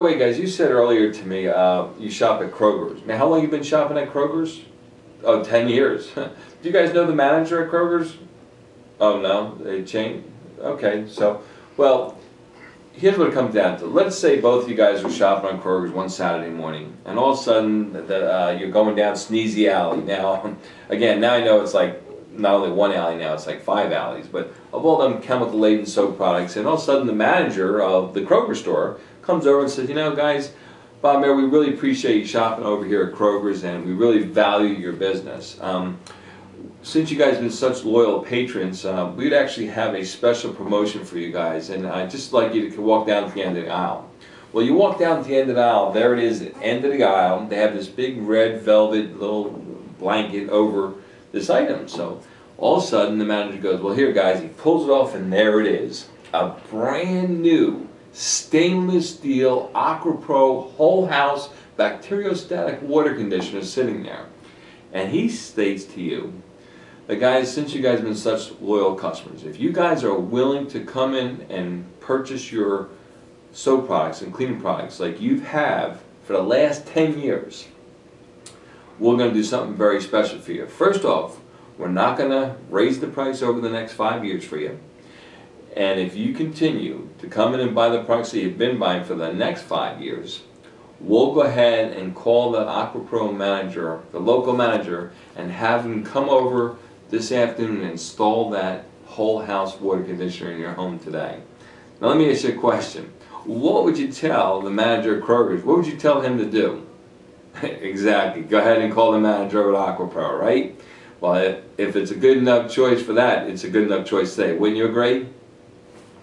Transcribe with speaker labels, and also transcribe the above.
Speaker 1: Wait, guys, you said earlier to me uh, you shop at Kroger's. Now, how long you been shopping at Kroger's? Oh, 10 years. Do you guys know the manager at Kroger's? Oh, no? They changed? Okay, so, well, here's what it comes down to. Let's say both of you guys are shopping on Kroger's one Saturday morning, and all of a sudden the, uh, you're going down Sneezy Alley. Now, again, now I know it's like not only one alley now, it's like five alleys, but of all them chemical laden soap products, and all of a sudden the manager of the Kroger store comes over and says, you know, guys, Bob Mayer, we really appreciate you shopping over here at Kroger's, and we really value your business. Um, since you guys have been such loyal patrons, uh, we'd actually have a special promotion for you guys, and I'd just like you to walk down to the end of the aisle. Well, you walk down to the end of the aisle, there it is, at the end of the aisle. They have this big red velvet little blanket over this item. So all of a sudden, the manager goes, Well, here, guys, he pulls it off, and there it is a brand new stainless steel AquaPro whole house bacteriostatic water conditioner sitting there. And he states to you, the guys, since you guys have been such loyal customers, if you guys are willing to come in and purchase your soap products and cleaning products like you have for the last 10 years, we're going to do something very special for you. First off, we're not going to raise the price over the next five years for you. And if you continue to come in and buy the products that you've been buying for the next five years, we'll go ahead and call the AquaPro manager, the local manager, and have him come over this afternoon and install that whole house water conditioner in your home today. Now let me ask you a question. What would you tell the manager at Kroger's? What would you tell him to do? exactly. Go ahead and call the manager at AquaPro, right? Well, if it's a good enough choice for that, it's a good enough choice today. Wouldn't you agree?